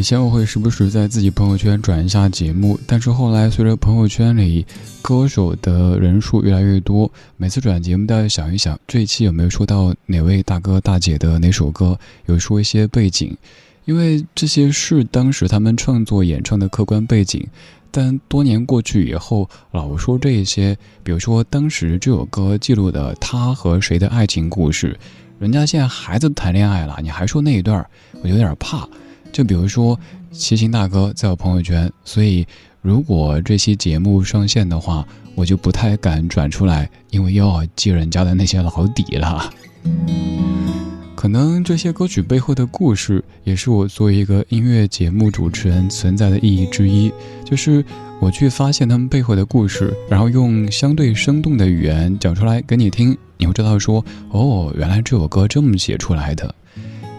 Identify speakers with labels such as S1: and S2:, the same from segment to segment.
S1: 以前我会时不时在自己朋友圈转一下节目，但是后来随着朋友圈里歌手的人数越来越多，每次转节目都要想一想，这一期有没有说到哪位大哥大姐的哪首歌，有说一些背景，因为这些是当时他们创作演唱的客观背景。但多年过去以后，老说这些，比如说当时这首歌记录的他和谁的爱情故事，人家现在孩子谈恋爱了，你还说那一段，我有点怕。就比如说齐秦大哥在我朋友圈，所以如果这期节目上线的话，我就不太敢转出来，因为又要记人家的那些老底了。可能这些歌曲背后的故事，也是我作为一个音乐节目主持人存在的意义之一。就是我去发现他们背后的故事，然后用相对生动的语言讲出来给你听，你会知道说，哦，原来这首歌这么写出来的。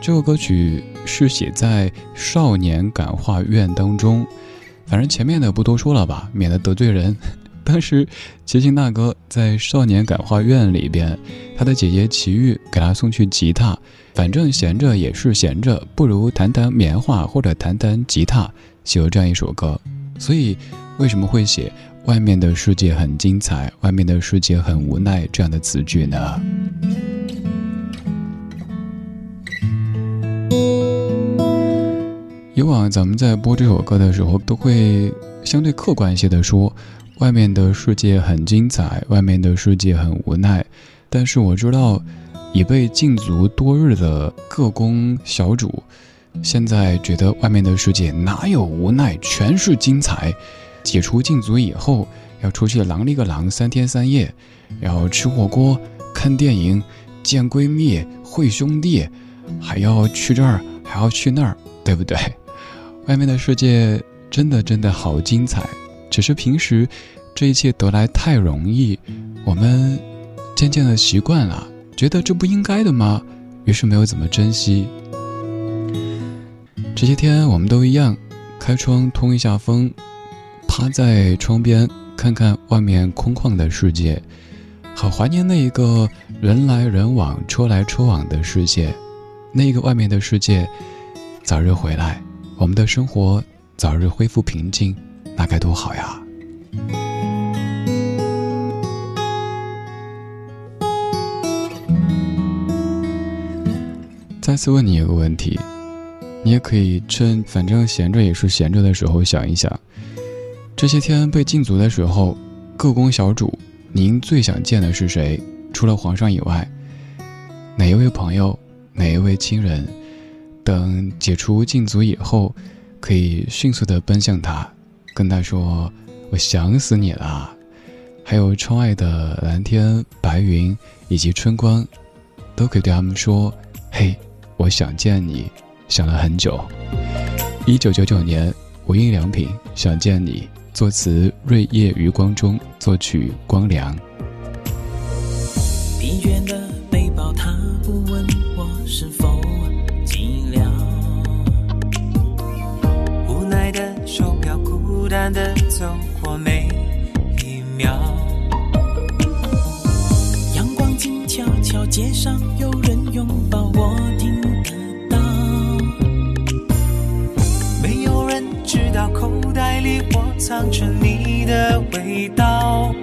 S1: 这首歌曲是写在少年感化院当中，反正前面的不多说了吧，免得得罪人。当时，齐秦大哥在少年感化院里边，他的姐姐齐豫给他送去吉他，反正闲着也是闲着，不如弹弹棉花或者弹弹吉他，写了这样一首歌。所以，为什么会写“外面的世界很精彩，外面的世界很无奈”这样的词句呢？以往咱们在播这首歌的时候，都会相对客观一些的说。外面的世界很精彩，外面的世界很无奈。但是我知道，已被禁足多日的各工小主，现在觉得外面的世界哪有无奈，全是精彩。解除禁足以后，要出去狼里个狼三天三夜，要吃火锅、看电影、见闺蜜、会兄弟，还要去这儿，还要去那儿，对不对？外面的世界真的真的好精彩。只是平时，这一切得来太容易，我们渐渐的习惯了，觉得这不应该的吗？于是没有怎么珍惜。这些天我们都一样，开窗通一下风，趴在窗边看看外面空旷的世界，好怀念那一个人来人往、车来车往的世界，那个外面的世界早日回来，我们的生活早日恢复平静。那该多好呀！再次问你一个问题，你也可以趁反正闲着也是闲着的时候想一想，这些天被禁足的时候，各宫小主，您最想见的是谁？除了皇上以外，哪一位朋友，哪一位亲人？等解除禁足以后，可以迅速的奔向他。跟他说：“我想死你了。”还有窗外的蓝天、白云以及春光，都可以对他们说：“嘿，我想见你，想了很久。”一九九九年，无印良品《想见你》，作词瑞叶余光中，作曲光良。
S2: 疲倦的淡的走过每一秒，阳光静悄悄，街上有人拥抱，我听得到。没有人知道口袋里我藏着你的味道。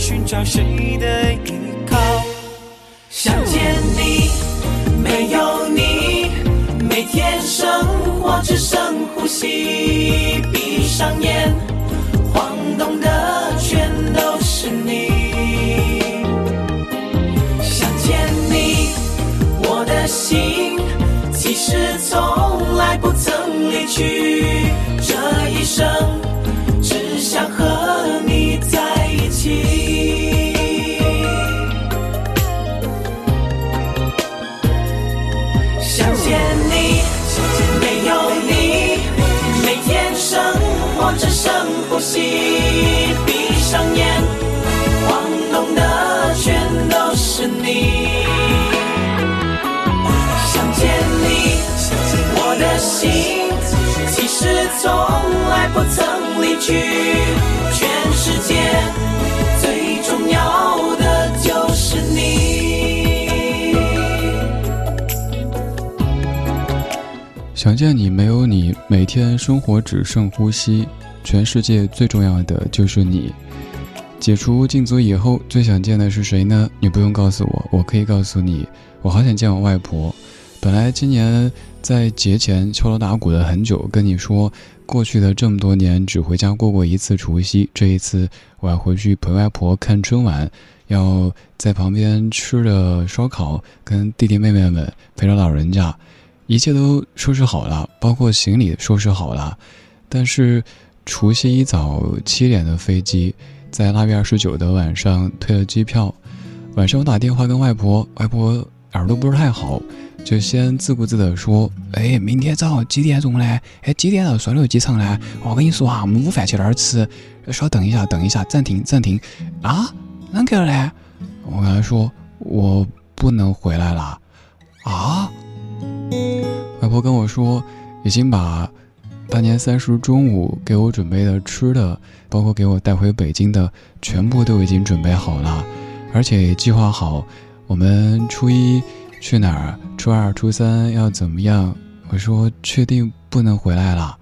S3: 寻找谁的依靠。想见你，没有你，每天生活只剩呼吸。闭上眼，晃动的全都是你。想见你，我的心其实从来不曾离去。这一生只想和活只剩呼吸。闭上眼，晃动的全都是你。想见你，我的心其实从来不曾离去。全世界最重要的就是你。
S1: 想见你，没有你，每天生活只剩呼吸。全世界最重要的就是你。解除禁足以后，最想见的是谁呢？你不用告诉我，我可以告诉你，我好想见我外婆。本来今年在节前敲锣打鼓了很久，跟你说，过去的这么多年只回家过过一次除夕，这一次我要回去陪外婆看春晚，要在旁边吃着烧烤，跟弟弟妹妹们陪着老人家。一切都收拾好了，包括行李收拾好了，但是除夕一早七点的飞机，在腊月二十九的晚上退了机票。晚上我打电话跟外婆，外婆耳朵不是太好，就先自顾自地说：“哎，明天早上几点钟？嘞？哎，几点到双流机场嘞？我跟你说啊，我们午饭去哪儿吃？稍等一下，等一下，暂停，暂停。啊，啷个嘞？我跟他说我不能回来了。啊？”外婆跟我说，已经把大年三十中午给我准备的吃的，包括给我带回北京的，全部都已经准备好了，而且计划好我们初一去哪儿，初二、初三要怎么样。我说确定不能回来了。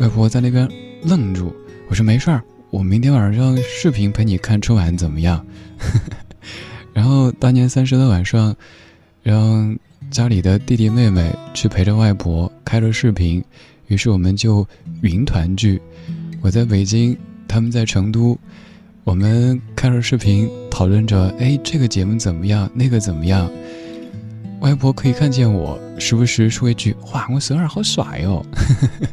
S1: 外婆在那边愣住，我说没事儿，我明天晚上视频陪你看春晚怎么样？然后大年三十的晚上，让。家里的弟弟妹妹去陪着外婆开着视频，于是我们就云团聚。我在北京，他们在成都，我们开着视频讨论着：哎，这个节目怎么样？那个怎么样？外婆可以看见我，时不时说一句：“哇，我孙儿好帅哦。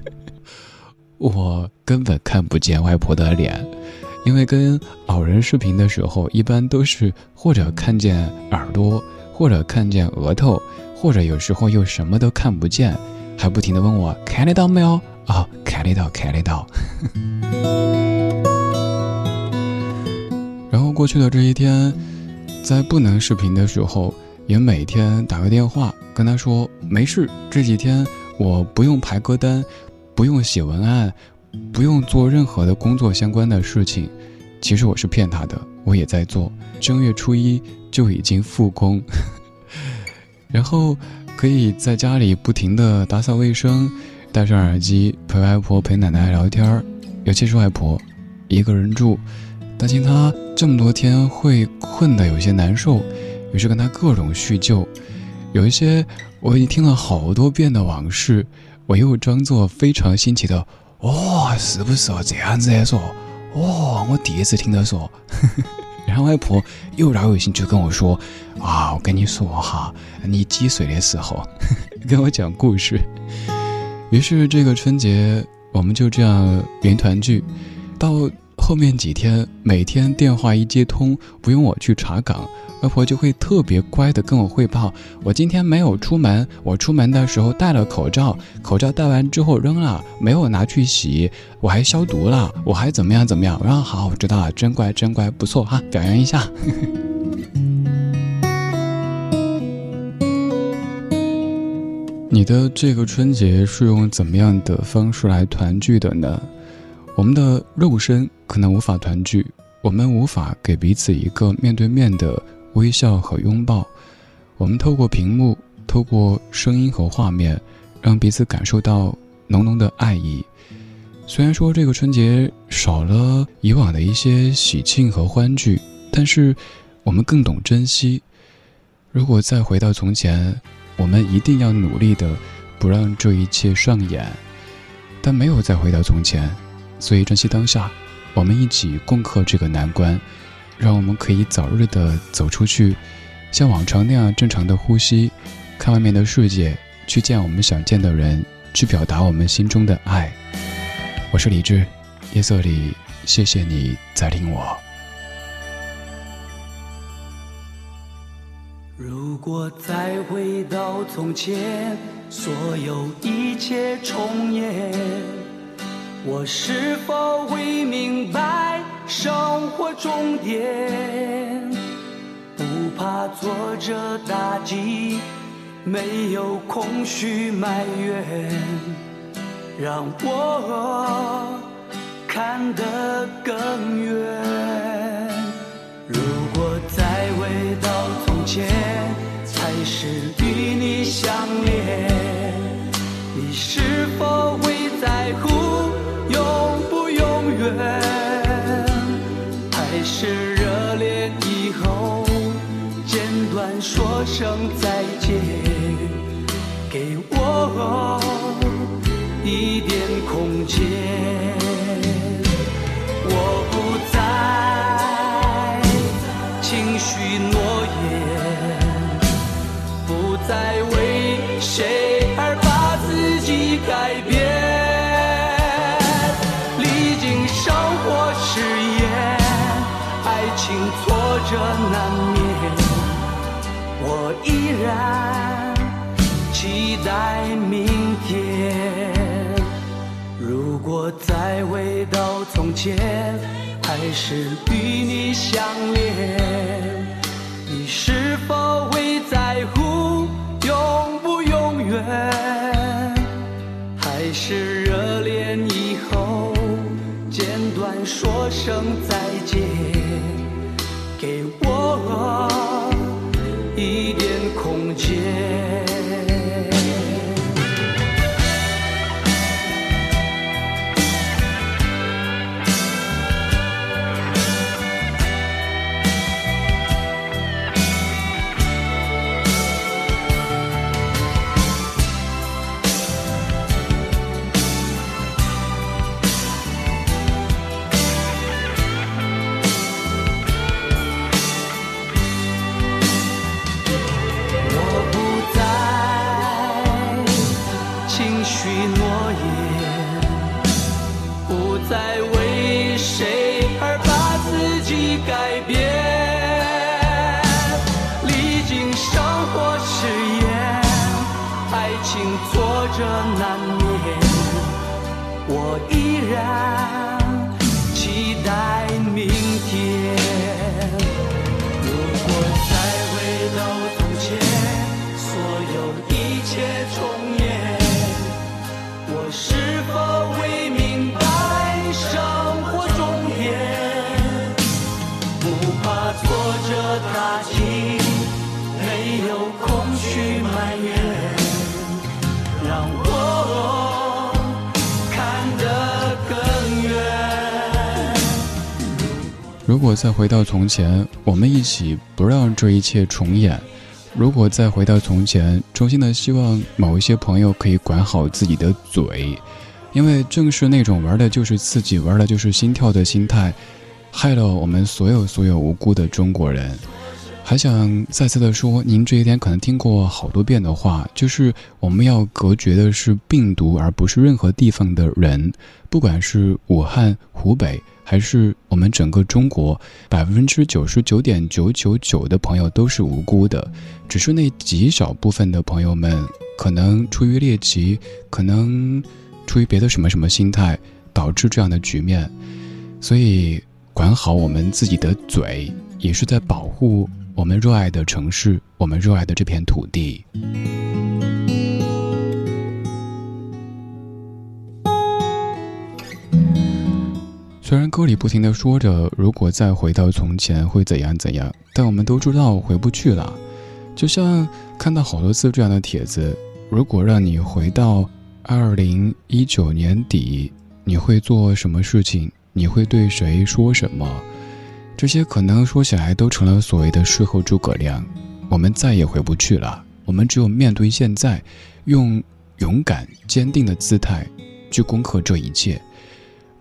S1: ”我根本看不见外婆的脸，因为跟老人视频的时候，一般都是或者看见耳朵，或者看见额头。或者有时候又什么都看不见，还不停的问我看得到没有？啊，看得到，看得到。然后过去的这一天，在不能视频的时候，也每天打个电话跟他说没事，这几天我不用排歌单，不用写文案，不用做任何的工作相关的事情。其实我是骗他的，我也在做，正月初一就已经复工。然后可以在家里不停的打扫卫生，戴上耳机陪外婆陪奶奶聊天尤其是外婆，一个人住，担心她这么多天会困得有些难受，于是跟她各种叙旧，有一些我已经听了好多遍的往事，我又装作非常新奇的，哦，是不是哦这样子来说，哦，我第一次听他说。呵呵 然后外婆又饶有兴趣跟我说：“啊，我跟你说哈，你几岁的时候，跟我讲故事。”于是这个春节我们就这样云团聚，到后面几天，每天电话一接通，不用我去查岗。外婆就会特别乖的跟我汇报，我今天没有出门，我出门的时候戴了口罩，口罩戴完之后扔了，没有拿去洗，我还消毒了，我还怎么样怎么样？我说好，我知道了，真乖真乖，不错哈，表扬一下。你的这个春节是用怎么样的方式来团聚的呢？我们的肉身可能无法团聚，我们无法给彼此一个面对面的。微笑和拥抱，我们透过屏幕，透过声音和画面，让彼此感受到浓浓的爱意。虽然说这个春节少了以往的一些喜庆和欢聚，但是我们更懂珍惜。如果再回到从前，我们一定要努力的不让这一切上演。但没有再回到从前，所以珍惜当下，我们一起共克这个难关，让我们可以早日的走出去，像往常那样正常的呼吸，看外面的世界，去见我们想见的人，去表达我们心中的爱。我是李志，夜色里，谢谢你在听我。
S2: 如果再回到从前，所有一切重演，我是否会明白生活终点？不怕挫折打击，没有空虚埋怨。让我看得更远。如果再回到从前，还是与你相恋，你是否会在乎还是热恋以后，简短说声再见，给我。一点空间，难免，我依然期待明天。如果再回到从前，还是与你相恋，你是否会在乎永不永远？还是热恋以后，简短说声再见，
S1: 如果再回到从前，我们一起不让这一切重演。如果再回到从前，衷心的希望某一些朋友可以管好自己的嘴，因为正是那种玩的就是刺激，玩的就是心跳的心态，害了我们所有所有无辜的中国人。还想再次的说，您这一天可能听过好多遍的话，就是我们要隔绝的是病毒，而不是任何地方的人。不管是武汉、湖北，还是我们整个中国，百分之九十九点九九九的朋友都是无辜的，只是那极少部分的朋友们，可能出于猎奇，可能出于别的什么什么心态，导致这样的局面。所以，管好我们自己的嘴，也是在保护。我们热爱的城市，我们热爱的这片土地。虽然歌里不停的说着，如果再回到从前会怎样怎样，但我们都知道回不去了。就像看到好多次这样的帖子，如果让你回到二零一九年底，你会做什么事情？你会对谁说什么？这些可能说起来都成了所谓的事后诸葛亮。我们再也回不去了，我们只有面对现在，用勇敢坚定的姿态去攻克这一切。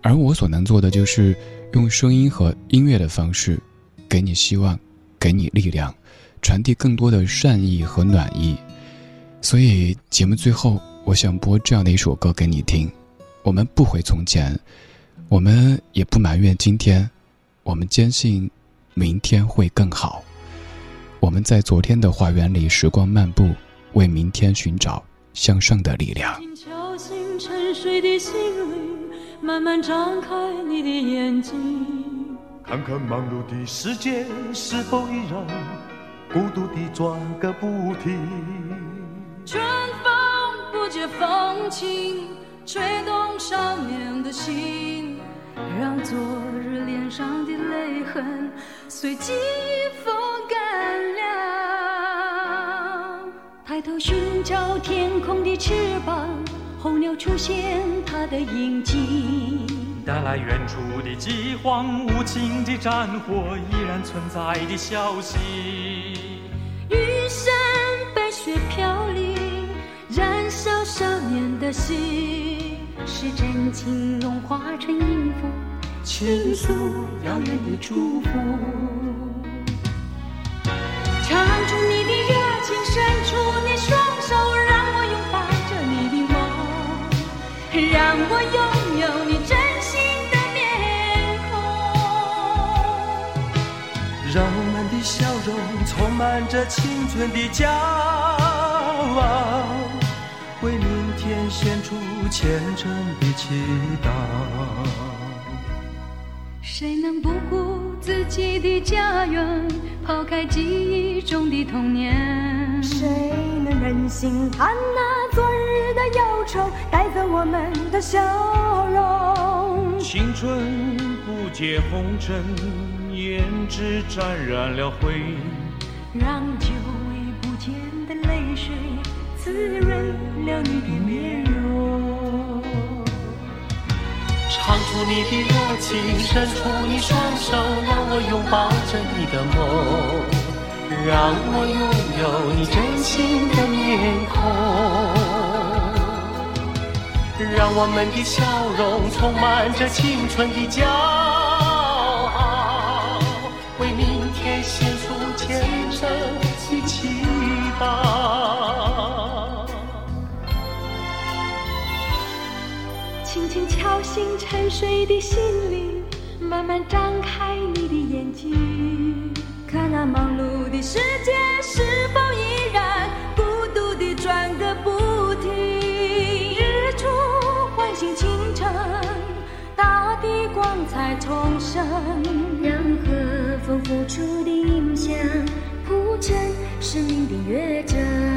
S1: 而我所能做的就是用声音和音乐的方式，给你希望，给你力量，传递更多的善意和暖意。所以节目最后，我想播这样的一首歌给你听。我们不回从前，我们也不埋怨今天，我们坚信明天会更好。我们在昨天的花园里时光漫步，为明天寻找向上的力量。
S4: 慢慢张开你的眼睛，
S5: 看看忙碌的世界是否依然孤独地转个不停。
S4: 春风不解风情，吹动少年的心，让昨日脸上的泪痕随季风干了。抬头寻找天空的翅膀，候鸟出现它的影迹，
S6: 带来远处的饥荒，无情的战火依然存在的消息。
S4: 玉山白雪飘零。燃烧少年的心，是真情融化成音符，倾诉遥远的祝福。唱出你的热情，伸出你双让我拥有你真心的面
S5: 孔，让我们的笑容充满着青春的骄傲。为明天献出虔诚的祈祷。
S4: 谁能不顾自己的家园，抛开记忆中的童年？
S7: 谁能忍心看那昨日的忧愁，带走我们的笑容？
S6: 青春不解红尘，胭脂沾染了灰，
S4: 让久违不见的泪水。滋润了你的面容，
S8: 唱出你的热情，伸出你双手，让我拥抱着你的梦，让我拥有你真心的面孔，让我们的笑容充满着青春的骄傲，为明天献出虔诚的祈祷。
S4: 轻轻敲醒沉睡的心灵，慢慢张开你的眼睛，
S7: 看那忙碌的世界是否让和风拂出的音响谱成生命的乐章。